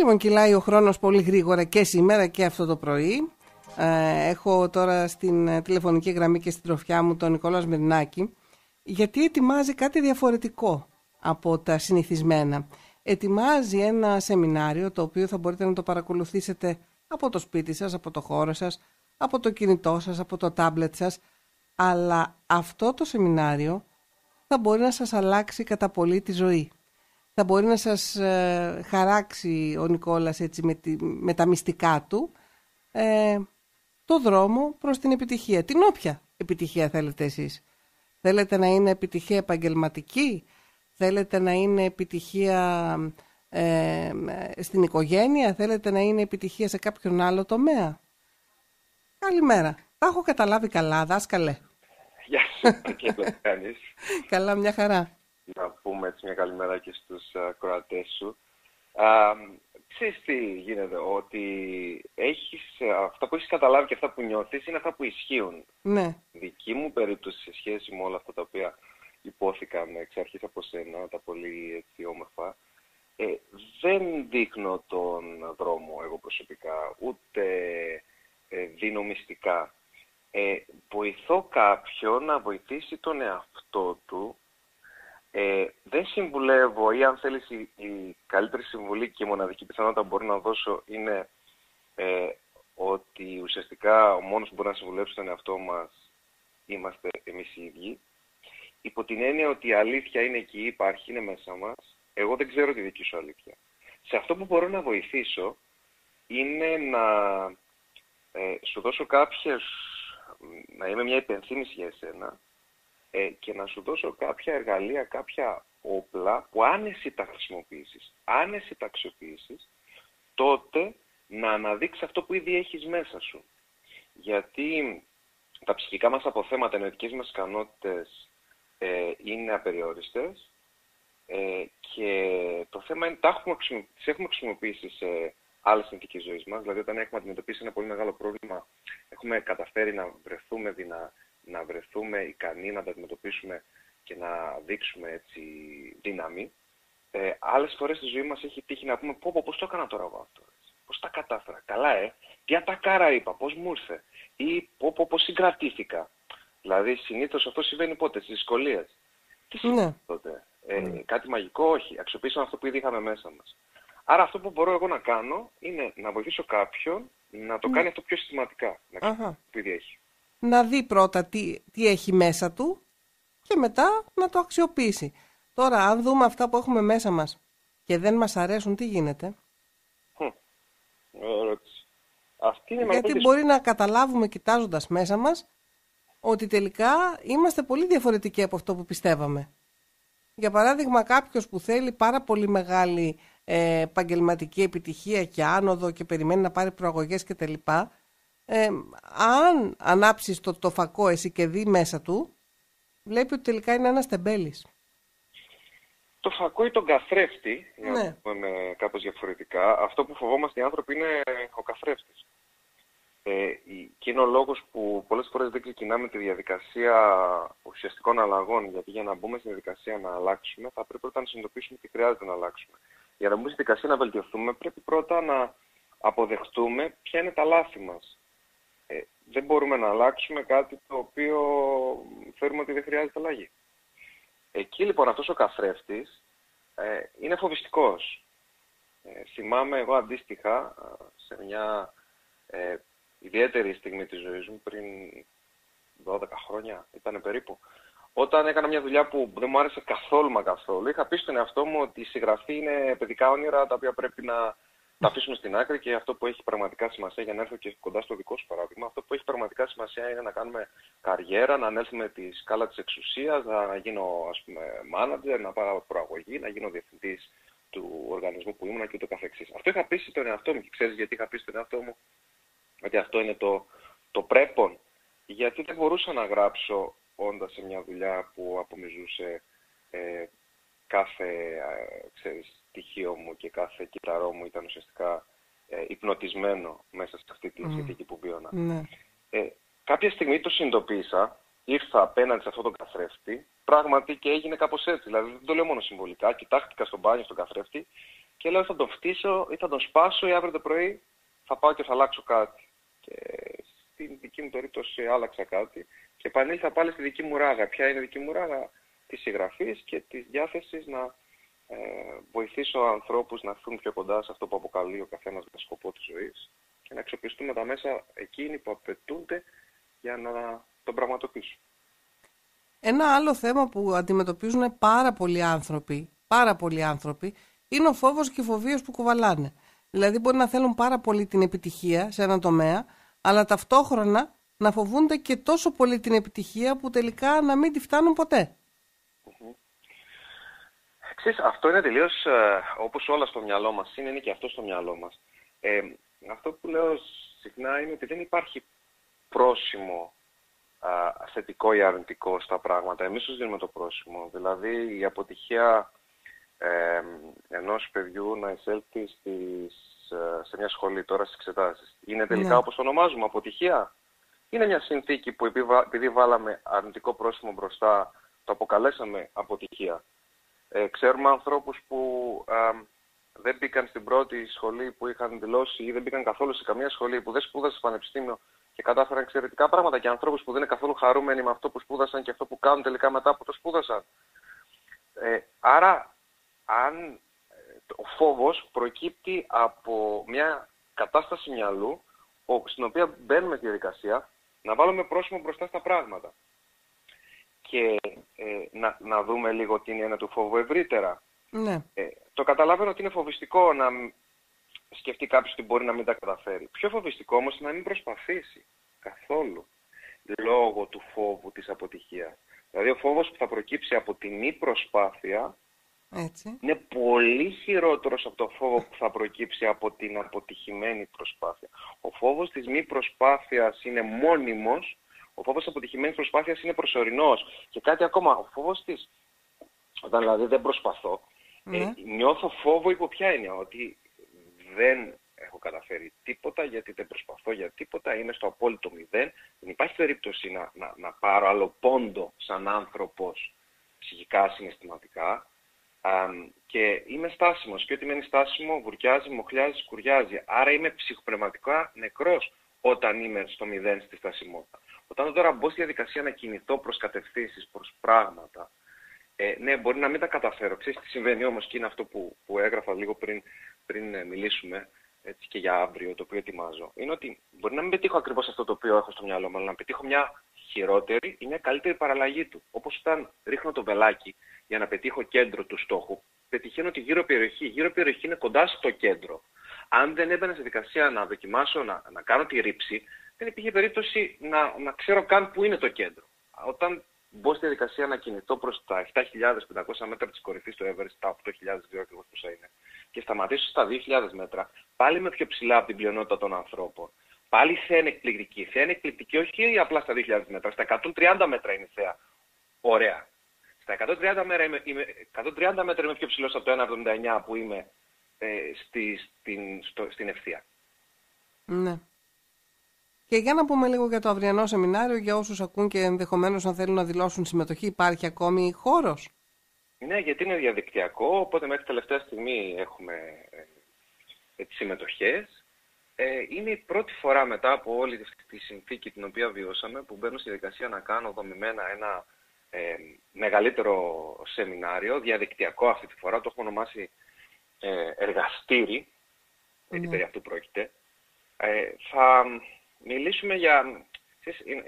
Λοιπόν, κυλάει ο χρόνος πολύ γρήγορα και σήμερα και αυτό το πρωί. Ε, έχω τώρα στην ε, τηλεφωνική γραμμή και στην τροφιά μου τον Νικόλας Μυρνάκη, γιατί ετοιμάζει κάτι διαφορετικό από τα συνηθισμένα. Ετοιμάζει ένα σεμινάριο το οποίο θα μπορείτε να το παρακολουθήσετε από το σπίτι σας, από το χώρο σας, από το κινητό σας, από το τάμπλετ σας, αλλά αυτό το σεμινάριο θα μπορεί να σας αλλάξει κατά πολύ τη ζωή. Θα μπορεί να σας ε, χαράξει ο Νικόλας έτσι με, με τα μυστικά του ε, το δρόμο προς την επιτυχία. Την όποια επιτυχία θέλετε εσείς. Θέλετε να είναι επιτυχία επαγγελματική, θέλετε να είναι επιτυχία ε, στην οικογένεια, θέλετε να είναι επιτυχία σε κάποιον άλλο τομέα; Καλημέρα. Τα έχω καταλάβει καλά, δάσκαλε. Γεια σου, και το κάνεις. Καλά, μια χαρά. Να πούμε έτσι μια καλημέρα και στους uh, κορατές σου. Uh, ξέρεις τι γίνεται, ότι έχεις, αυτά που έχεις καταλάβει και αυτά που νιώθεις είναι αυτά που ισχύουν. Ναι. Δική μου περίπτωση σε σχέση με όλα αυτά τα οποία υπόθηκαν εξ αρχής από σένα, τα πολύ έτσι, όμορφα, ε, δεν δείχνω τον δρόμο εγώ προσωπικά, ούτε ε, δίνω μυστικά. Ε, βοηθώ κάποιον να βοηθήσει τον εαυτό του. Ε, δεν συμβουλεύω ή αν θέλεις η, η καλύτερη συμβουλή και η μοναδική πιθανότητα που μπορώ να δώσω είναι ε, ότι ουσιαστικά ο μόνος που μπορεί να συμβουλεύσει τον εαυτό μας είμαστε εμείς οι ίδιοι. Υπό την έννοια ότι η αλήθεια είναι εκεί, υπάρχει, είναι μέσα μας. Εγώ δεν ξέρω τη δική σου αλήθεια. Σε αυτό που μπορώ να βοηθήσω είναι να ε, σου δώσω κάποιες, να είμαι μια υπενθύμηση για εσένα ε, και να σου δώσω κάποια εργαλεία, κάποια όπλα που αν εσύ τα χρησιμοποιήσεις, αν εσύ τα αξιοποιήσεις, τότε να αναδείξεις αυτό που ήδη έχεις μέσα σου. Γιατί τα ψυχικά μας αποθέματα, οι νοητικές μας ικανότητες ε, είναι απεριόριστες ε, και το θέμα είναι, τα έχουμε, τις έχουμε χρησιμοποιήσεις σε άλλες συνθήκες ζωής μας. Δηλαδή, όταν έχουμε αντιμετωπίσει ένα πολύ μεγάλο πρόβλημα, έχουμε καταφέρει να βρεθούμε, δυνα, να βρεθούμε ικανοί να τα αντιμετωπίσουμε και να δείξουμε έτσι δύναμη. Ε, άλλες φορές στη ζωή μας έχει τύχει να πούμε πω, πω πώς το έκανα τώρα εγώ αυτό. Πώς τα κατάφερα. Καλά, ε. Τι ατακάρα είπα. Πώς μου ήρθε. Ή πω, πω, πώς συγκρατήθηκα. Δηλαδή, συνήθως αυτό συμβαίνει πότε, στις δυσκολίες. Τι συμβαίνει ναι. τότε. Ε, ναι. Κάτι μαγικό, όχι. Αξιοποιήσαμε αυτό που ήδη είχαμε μέσα μας. Άρα αυτό που μπορώ εγώ να κάνω είναι να βοηθήσω κάποιον να το ναι. κάνει αυτό πιο συστηματικά. Να Αχα. έχει. Να δει πρώτα τι, τι έχει μέσα του και μετά να το αξιοποιήσει. Τώρα, αν δούμε αυτά που έχουμε μέσα μας και δεν μας αρέσουν, τι γίνεται; Ερώτηση. Αυτή είναι Γιατί μπορεί να καταλάβουμε κοιτάζοντας μέσα μας ότι τελικά είμαστε πολύ διαφορετικοί από αυτό που πιστεύαμε. Για παράδειγμα, κάποιος που θέλει πάρα πολύ μεγάλη ε, επαγγελματική επιτυχία και άνοδο και περιμένει να πάρει προαγωγές κτλ. Ε, αν ανάψεις το, το φακό εσύ και δει μέσα του, βλέπει ότι τελικά είναι ένας τεμπέλης. Το φακό ή τον καθρέφτη, για να ναι. το πούμε κάπως διαφορετικά, αυτό που φοβόμαστε οι άνθρωποι είναι ο καθρέφτης. Ε, και είναι ο λόγος που πολλές φορές δεν ξεκινάμε τη διαδικασία ουσιαστικών αλλαγών, γιατί για να μπούμε στη διαδικασία να αλλάξουμε, θα πρέπει πρώτα να συνειδητοποιήσουμε τι χρειάζεται να αλλάξουμε. Για να μπούμε στη διαδικασία να βελτιωθούμε, πρέπει πρώτα να αποδεχτούμε ποια είναι τα λάθη μας. Ε, δεν μπορούμε να αλλάξουμε κάτι το οποίο θεωρούμε ότι δεν χρειάζεται αλλαγή. Εκεί λοιπόν αυτός ο καθρέφτης ε, είναι φοβιστικός. Ε, θυμάμαι εγώ αντίστοιχα σε μια ε, ιδιαίτερη στιγμή της ζωής μου πριν 12 χρόνια, ήταν περίπου. Όταν έκανα μια δουλειά που δεν μου άρεσε καθόλου μα καθόλου, είχα πει στον εαυτό μου ότι η συγγραφή είναι παιδικά όνειρα τα οποία πρέπει να τα αφήσουμε στην άκρη και αυτό που έχει πραγματικά σημασία, για να έρθω και κοντά στο δικό σου παράδειγμα, αυτό που έχει πραγματικά σημασία είναι να κάνουμε καριέρα, να ανέλθουμε τη σκάλα της εξουσίας, να γίνω ας πούμε manager, να πάω προαγωγή, να γίνω διευθυντής του οργανισμού που ήμουν και ούτω καθεξής. Αυτό είχα πει στον εαυτό μου και ξέρεις γιατί είχα πει στον εαυτό μου ότι αυτό είναι το, το πρέπον. Γιατί δεν μπορούσα να γράψω όντα σε μια δουλειά που απομυζούσε ε, κάθε ε, ξέρεις, στοιχείο μου και κάθε κυταρό μου ήταν ουσιαστικά ε, υπνοτισμένο μέσα σε αυτή τη mm. συνθήκη που βίωνα. Ναι. Ε, κάποια στιγμή το συνειδητοποίησα, ήρθα απέναντι σε αυτόν τον καθρέφτη, πράγματι και έγινε κάπως έτσι. Δηλαδή δεν το λέω μόνο συμβολικά. Κοιτάχτηκα στον μπάνιο στον καθρέφτη και λέω θα τον φτύσω ή θα τον σπάσω ή αύριο το πρωί θα πάω και θα αλλάξω κάτι. Και στην δική μου περίπτωση άλλαξα κάτι και επανήλθα πάλι στη δική μου ράγα. Ποια είναι η δική μου ράγα; Της συγγραφής και της διάθεσης να ε, βοηθήσω ανθρώπους να έρθουν πιο κοντά σε αυτό που αποκαλεί ο καθένας με σκοπό της ζωής και να αξιοποιήσουμε τα μέσα εκείνοι που απαιτούνται για να τον πραγματοποιήσουν. Ένα άλλο θέμα που αντιμετωπίζουν πάρα πολλοί άνθρωποι, πάρα πολλοί άνθρωποι, είναι ο φόβος και οι φοβίες που κουβαλάνε. Δηλαδή μπορεί να θέλουν πάρα πολύ την επιτυχία σε ένα τομέα, αλλά ταυτόχρονα να φοβούνται και τόσο πολύ την επιτυχία που τελικά να μην τη φτάνουν ποτέ. Ξέρεις, αυτό είναι τελείως ε, όπως όλα στο μυαλό μας είναι, είναι και αυτό στο μυαλό μας. Ε, αυτό που λέω συχνά είναι ότι δεν υπάρχει πρόσημο α, θετικό ή αρνητικό στα πράγματα. Εμείς τους δίνουμε το πρόσημο. Δηλαδή η αποτυχία ε, ενός παιδιού να εισέλθει στις, ε, σε μια σχολή τώρα στις εξετάσεις. Είναι τελικά ναι. όπως το ονομάζουμε, αποτυχία; Είναι μια συνθήκη που επειδή βάλαμε αρνητικό πρόσημο μπροστά, το αποκαλέσαμε αποτυχία. Ε, ξέρουμε ανθρώπους που δεν μπήκαν στην πρώτη σχολή που είχαν δηλώσει ή δεν μπήκαν καθόλου σε καμία σχολή, που δεν σπούδασαν στο πανεπιστήμιο και κατάφεραν εξαιρετικά πράγματα και ανθρώπους που δεν είναι καθόλου χαρούμενοι με αυτό που σπούδασαν και αυτό που κάνουν τελικά μετά που το σπούδασαν. Ε, άρα, αν ε, ο φόβος προκύπτει από μια κατάσταση μυαλού στην οποία μπαίνουμε στη διαδικασία να βάλουμε πρόσημο μπροστά στα πράγματα και ε, να, να δούμε λίγο την έννοια του φόβου ευρύτερα. Ναι. Ε, το καταλαβαίνω ότι είναι φοβιστικό να σκεφτεί κάποιος ότι μπορεί να μην τα καταφέρει. Πιο φοβιστικό όμως είναι να μην προσπαθήσει καθόλου λόγω του φόβου της αποτυχίας. Δηλαδή ο φόβος που θα προκύψει από τη μη προσπάθεια Έτσι. είναι πολύ χειρότερος από το φόβο που θα προκύψει από την αποτυχημένη προσπάθεια. Ο φόβος της μη προσπάθειας είναι μόνιμος ο φόβος αποτυχημένης προσπάθειας είναι προσωρινός. Και κάτι ακόμα, ο φόβος της, όταν δηλαδή δεν προσπαθώ, ε, ναι. νιώθω φόβο υπό ποια έννοια, ότι δεν έχω καταφέρει τίποτα, γιατί δεν προσπαθώ για τίποτα, είμαι στο απόλυτο μηδέν. Δεν υπάρχει περίπτωση να, να, να πάρω άλλο πόντο σαν άνθρωπος, ψυχικά, συναισθηματικά. Και είμαι στάσιμος και ό,τι μένει στάσιμο βουρκιάζει, μοχλιάζει, σκουριάζει. Άρα είμαι ψυχοπνευματικά νεκρός όταν είμαι στο μηδέν στη στασιμότητα. Όταν τώρα μπως στη διαδικασία να κινηθώ προς κατευθύνσεις, προς πράγματα, ε, ναι, μπορεί να μην τα καταφέρω. Ξέρεις τι συμβαίνει όμως και είναι αυτό που, που έγραφα λίγο πριν, πριν ε, μιλήσουμε έτσι και για αύριο, το οποίο ετοιμάζω. Είναι ότι μπορεί να μην πετύχω ακριβώς αυτό το οποίο έχω στο μυαλό μου, αλλά να πετύχω μια χειρότερη ή μια καλύτερη παραλλαγή του. Όπως όταν ρίχνω το βελάκι για να πετύχω κέντρο του στόχου, πετυχαίνω τη γύρω περιοχή. Η γύρω περιοχή είναι κοντά στο κέντρο. Αν δεν έμπαινα σε δικασία να δοκιμάσω να, να κάνω τη ρήψη, δεν υπήρχε περίπτωση να, να ξέρω καν πού είναι το κέντρο. Όταν μπω στη διαδικασία να κινηθώ προς τα 7.500 μέτρα της κορυφής του Everest, τα 8.000 δύο ακριβώς πόσα είναι, και σταματήσω στα 2.000 μέτρα, πάλι είμαι πιο ψηλά από την πλειονότητα των ανθρώπων. Πάλι η θέα είναι εκπληκτική. Η θέα είναι εκπληκτική όχι απλά στα 2.000 μέτρα, στα 130 μέτρα είναι η θέα. Ωραία. Στα 130 μέτρα είμαι, είμαι, 130 μέτρα είμαι πιο ψηλός από το 1,79 που είμαι ε, στη, στην, στο, στην ευθεία. Ναι. Και για να πούμε λίγο για το αυριανό σεμινάριο, για όσους ακούν και ενδεχομένως να θέλουν να δηλώσουν συμμετοχή, υπάρχει ακόμη χώρος; Ναι, γιατί είναι διαδικτυακό, οπότε μέχρι τελευταία στιγμή έχουμε ε, τις συμμετοχές. Ε, είναι η πρώτη φορά μετά από όλη τη συνθήκη την οποία βιώσαμε που μπαίνω στη διαδικασία να κάνω δομημένα ένα ε, μεγαλύτερο σεμινάριο, διαδικτυακό αυτή τη φορά, το έχω ονομάσει ε, εργαστήρι, γιατί περί αυτού πρόκειται. Ε, θα μιλήσουμε για...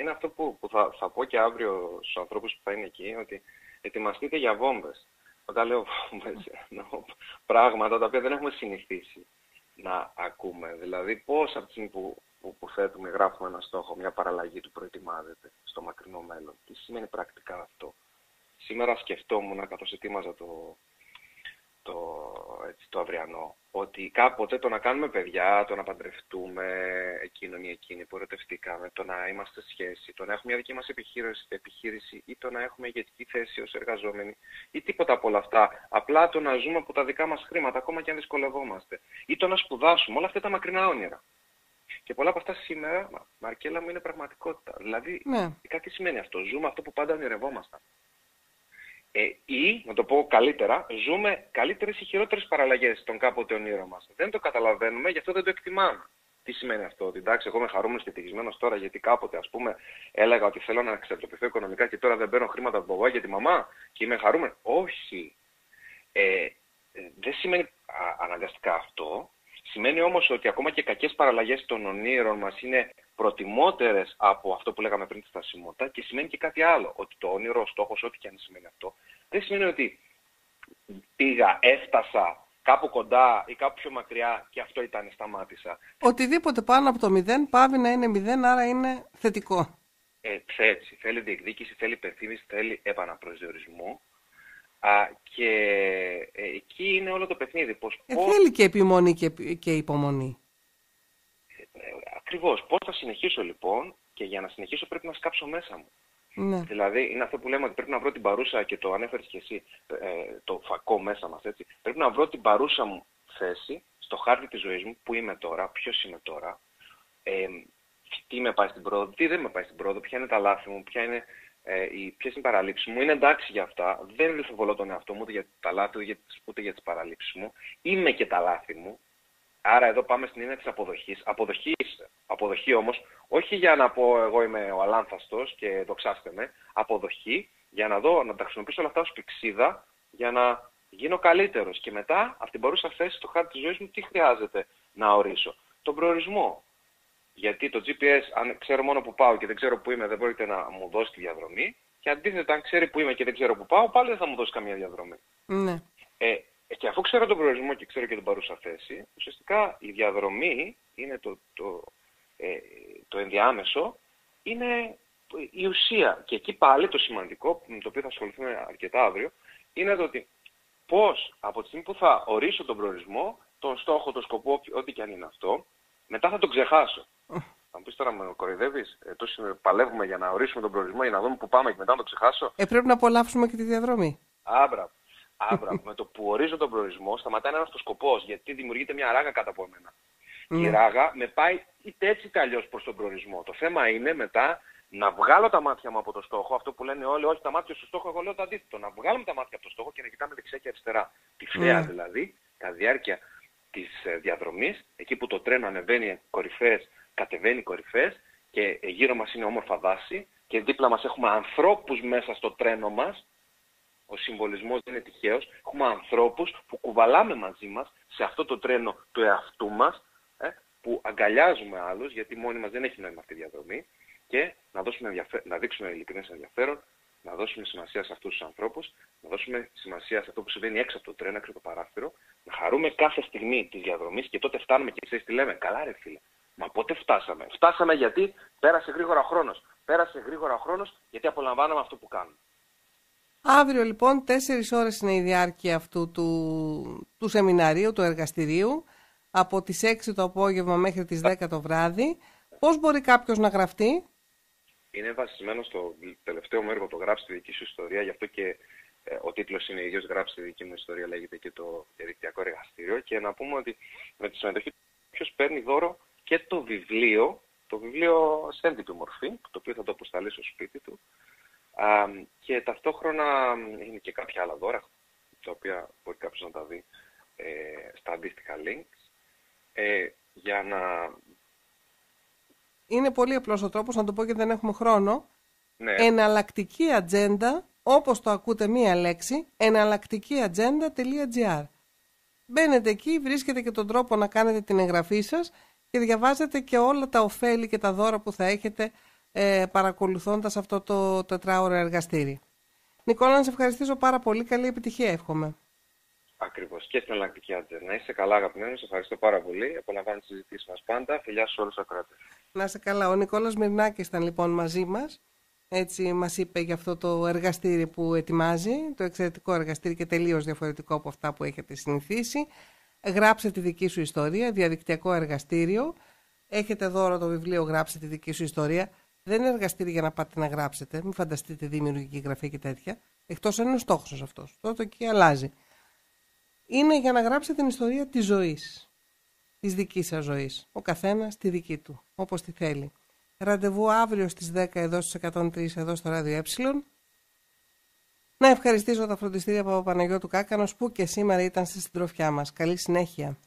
Είναι αυτό που, που θα, θα πω και αύριο στους ανθρώπους που θα είναι εκεί, ότι ετοιμαστείτε για βόμβες. Όταν λέω βόμβες, εννοώ πράγματα τα οποία δεν έχουμε συνηθίσει να ακούμε. Δηλαδή πώς από τη στιγμή που, που, που θέτουμε, γράφουμε ένα στόχο, μια παραλλαγή του προετοιμάζεται στο μακρινό μέλλον. Τι σημαίνει πρακτικά αυτό; Σήμερα σκεφτόμουν καθώς ετοίμαζα το, το, έτσι, το αυριανό. Ότι κάποτε το να κάνουμε παιδιά, το να παντρευτούμε εκείνον ή εκείνη που ερωτευτήκαμε, το να είμαστε σχέση, το να έχουμε μια δική μας επιχείρηση, επιχείρηση ή το να έχουμε ηγετική θέση ως εργαζόμενοι ή τίποτα από όλα αυτά. Απλά το να ζούμε από τα δικά μας χρήματα, ακόμα και αν δυσκολευόμαστε. Ή το να σπουδάσουμε, όλα αυτά τα μακρινά όνειρα. Και πολλά από αυτά σήμερα, Μαρκέλα μου, είναι πραγματικότητα. Δηλαδή, ναι. κάτι σημαίνει αυτό. Ζούμε αυτό που πάντα ονειρευόμασταν. Ε, ή, να το πω καλύτερα, ζούμε καλύτερες ή χειρότερες παραλλαγές των κάποτε ονείρων μας. Δεν το καταλαβαίνουμε, γι' αυτό δεν το εκτιμάμε. Τι σημαίνει αυτό, ότι εντάξει, εγώ είμαι χαρούμενος και ευτυχισμένος τώρα γιατί κάποτε ας πούμε έλεγα ότι θέλω να εξαρτηθώ οικονομικά και τώρα δεν παίρνω χρήματα από τον παπά για τη μαμά και είμαι χαρούμενος. Όχι. Ε, ε δεν σημαίνει α, αναγκαστικά αυτό. Σημαίνει όμως ότι ακόμα και κακές παραλλαγές των ονείρων μας είναι προτιμότερες από αυτό που λέγαμε πριν τη στασιμότητα και σημαίνει και κάτι άλλο. Ότι το όνειρο, ο στόχος, ό,τι και αν σημαίνει αυτό, δεν σημαίνει ότι πήγα, έφτασα κάπου κοντά ή κάπου πιο μακριά και αυτό ήταν, σταμάτησα. Οτιδήποτε πάνω από το μηδέν πάβει να είναι μηδέν, άρα είναι θετικό. Ε, έτσι. Θέλει διεκδίκηση, θέλει υπερθύμηση, θέλει επαναπροσδιορισμό. Α, και ε, εκεί είναι όλο το παιχνίδι. Πώς, ε, Θέλει και επιμονή και, και υπομονή. Ε, ακριβώς. Πώς θα συνεχίσω λοιπόν και για να συνεχίσω πρέπει να σκάψω μέσα μου. Ναι. Δηλαδή είναι αυτό που λέμε ότι πρέπει να βρω την παρούσα και το ανέφερες και εσύ ε, το φακό μέσα μας έτσι. Πρέπει να βρω την παρούσα μου θέση στο χάρτη της ζωής μου που είμαι τώρα, ποιος είμαι τώρα, ε, τι με πάει στην πρόοδο, τι δεν με πάει στην πρόοδο, ποια είναι τα λάθη μου, ποια είναι ε, οι, ποιες είναι οι παραλήψεις μου; Είναι εντάξει για αυτά. Δεν λιθοβολώ τον εαυτό μου ούτε για τα λάθη ούτε, ούτε για τις παραλήψεις μου. Είμαι και τα λάθη μου. Άρα εδώ πάμε στην έννοια της αποδοχής. Αποδοχή, αποδοχή όμως, όχι για να πω εγώ είμαι ο αλάνθαστος και δοξάστε με. Αποδοχή για να δω, να τα χρησιμοποιήσω όλα αυτά ως πηξίδα για να γίνω καλύτερος. Και μετά, από την παρούσα θέση στο χάρτη της ζωής μου, τι χρειάζεται να ορίσω. Τον προορισμό. Γιατί το GPS, αν ξέρω μόνο που πάω και δεν ξέρω που είμαι, δεν πρόκειται να μου δώσει τη διαδρομή. Και αντίθετα, αν ξέρει που είμαι και δεν ξέρω που πάω, πάλι δεν θα μου δώσει καμία διαδρομή. Ναι. Ε, και αφού ξέρω τον προορισμό και ξέρω και την παρούσα θέση, ουσιαστικά η διαδρομή είναι το, το, ε, το ενδιάμεσο, είναι η ουσία. Και εκεί πάλι το σημαντικό, με το οποίο θα ασχοληθούμε αρκετά αύριο, είναι το ότι πώς από τη στιγμή που θα ορίσω τον προορισμό, τον στόχο, τον σκοπό, ό,τι και αν είναι αυτό, μετά θα τον ξεχάσω. Θα μου πεις τώρα με κοροϊδεύεις; Ε, τόσο παλεύουμε για να ορίσουμε τον προορισμό, για να δούμε πού πάμε και μετά να το ξεχάσω. Ε, πρέπει να απολαύσουμε και τη διαδρομή. Άμπρα. Άμπρα. με το που ορίζω τον προορισμό, σταματάει να είναι αυτός σκοπός. Γιατί δημιουργείται μια ράγα κάτω από εμένα. Mm. Η ράγα με πάει είτε έτσι είτε αλλιώς προς τον προορισμό. Το θέμα είναι μετά να βγάλω τα μάτια μου από το στόχο. Αυτό που λένε όλοι, όχι τα μάτια στο στόχο, εγώ λέω το αντίθετο. Να βγάλουμε τα μάτια από το στόχο και να κοιτάμε δεξιά και αριστερά. Τη φλέα δηλαδή, κατά διάρκεια της ε, διαδρομής, εκεί που το τρένο ανεβαίνει κορυφές, κατεβαίνει κορυφές και γύρω μας είναι όμορφα δάση και δίπλα μας έχουμε ανθρώπους μέσα στο τρένο μας, ο συμβολισμός δεν είναι τυχαίος, έχουμε ανθρώπους που κουβαλάμε μαζί μας σε αυτό το τρένο του εαυτού μας, ε, που αγκαλιάζουμε άλλους, γιατί μόνοι μας δεν έχει νόημα αυτή η διαδρομή, και να, δώσουμε να δείξουμε ειλικρινές ενδιαφέρον, να δώσουμε σημασία σε αυτούς τους ανθρώπους, να δώσουμε σημασία σε αυτό που συμβαίνει έξω από το τρένο, έξω από το παράθυρο, να χαρούμε κάθε στιγμή της διαδρομής και τότε φτάνουμε και ξέρεις τι λέμε. Καλά ρε φίλε. Μα πότε φτάσαμε; Φτάσαμε γιατί πέρασε γρήγορα χρόνος. Πέρασε γρήγορα χρόνος γιατί απολαμβάναμε αυτό που κάνουμε. Αύριο λοιπόν τέσσερις ώρες είναι η διάρκεια αυτού του, του σεμιναρίου, του εργαστηρίου, από τις 6 το απόγευμα μέχρι τις 10 το βράδυ. Πώς μπορεί κάποιος να γραφτεί; Είναι βασισμένο στο τελευταίο μου έργο, το γράψει τη δική σου ιστορία, γι' αυτό και ε, ο τίτλος είναι «Ίδιος γράψει τη δική μου ιστορία», λέγεται και το διαδικτυακό εργαστήριο. Και να πούμε ότι με τη συμμετοχή ποιος παίρνει δώρο και το βιβλίο, το βιβλίο σε έντυπη μορφή, το οποίο θα το αποσταλεί στο σπίτι του. Α, και ταυτόχρονα είναι και κάποια άλλα δώρα, τα οποία μπορεί κάποιος να τα δει ε, στα αντίστοιχα links, ε, για να... Είναι πολύ απλός ο τρόπος, να το πω και δεν έχουμε χρόνο. Ναι. Εναλλακτική ατζέντα όπως το ακούτε μία λέξη, εναλλακτικήατζέντα.gr. Μπαίνετε εκεί, βρίσκετε και τον τρόπο να κάνετε την εγγραφή σας και διαβάζετε και όλα τα ωφέλη και τα δώρα που θα έχετε ε, παρακολουθώντας αυτό το τετράωρο εργαστήρι. Νικόλα, να σε ευχαριστήσω πάρα πολύ. Καλή επιτυχία, εύχομαι. Ακριβώς. Και στην εναλλακτική ατζέντα. Να είσαι καλά, αγαπημένο. Σε ευχαριστώ πάρα πολύ. Απολαμβάνει τις συζητήσεις μας πάντα. Φιλιά σε όλους τους ακροατές. Να είσαι καλά. Ο Νικόλας Μυρνάκης ήταν λοιπόν μαζί μας έτσι μας είπε για αυτό το εργαστήρι που ετοιμάζει, το εξαιρετικό εργαστήρι και τελείως διαφορετικό από αυτά που έχετε συνηθίσει. Γράψε τη δική σου ιστορία, διαδικτυακό εργαστήριο. Έχετε δώρο το βιβλίο «Γράψε τη δική σου ιστορία». Δεν είναι εργαστήρι για να πάτε να γράψετε, μην φανταστείτε δημιουργική γραφή και τέτοια, εκτός αν είναι ο στόχος σας αυτός. Τότε εκεί αλλάζει. Είναι για να γράψετε την ιστορία της ζωής. της δικής σας ζωής. Ο καθένας τη δική του, όπως τη θέλει. Ραντεβού αύριο στις 10 εδώ στους 103 εδώ στο Ράδιο Ε. Να ευχαριστήσω τα φροντιστήρια Παπαπαναγιώτου Κάκανος που και σήμερα ήταν στη συντροφιά μας. Καλή συνέχεια.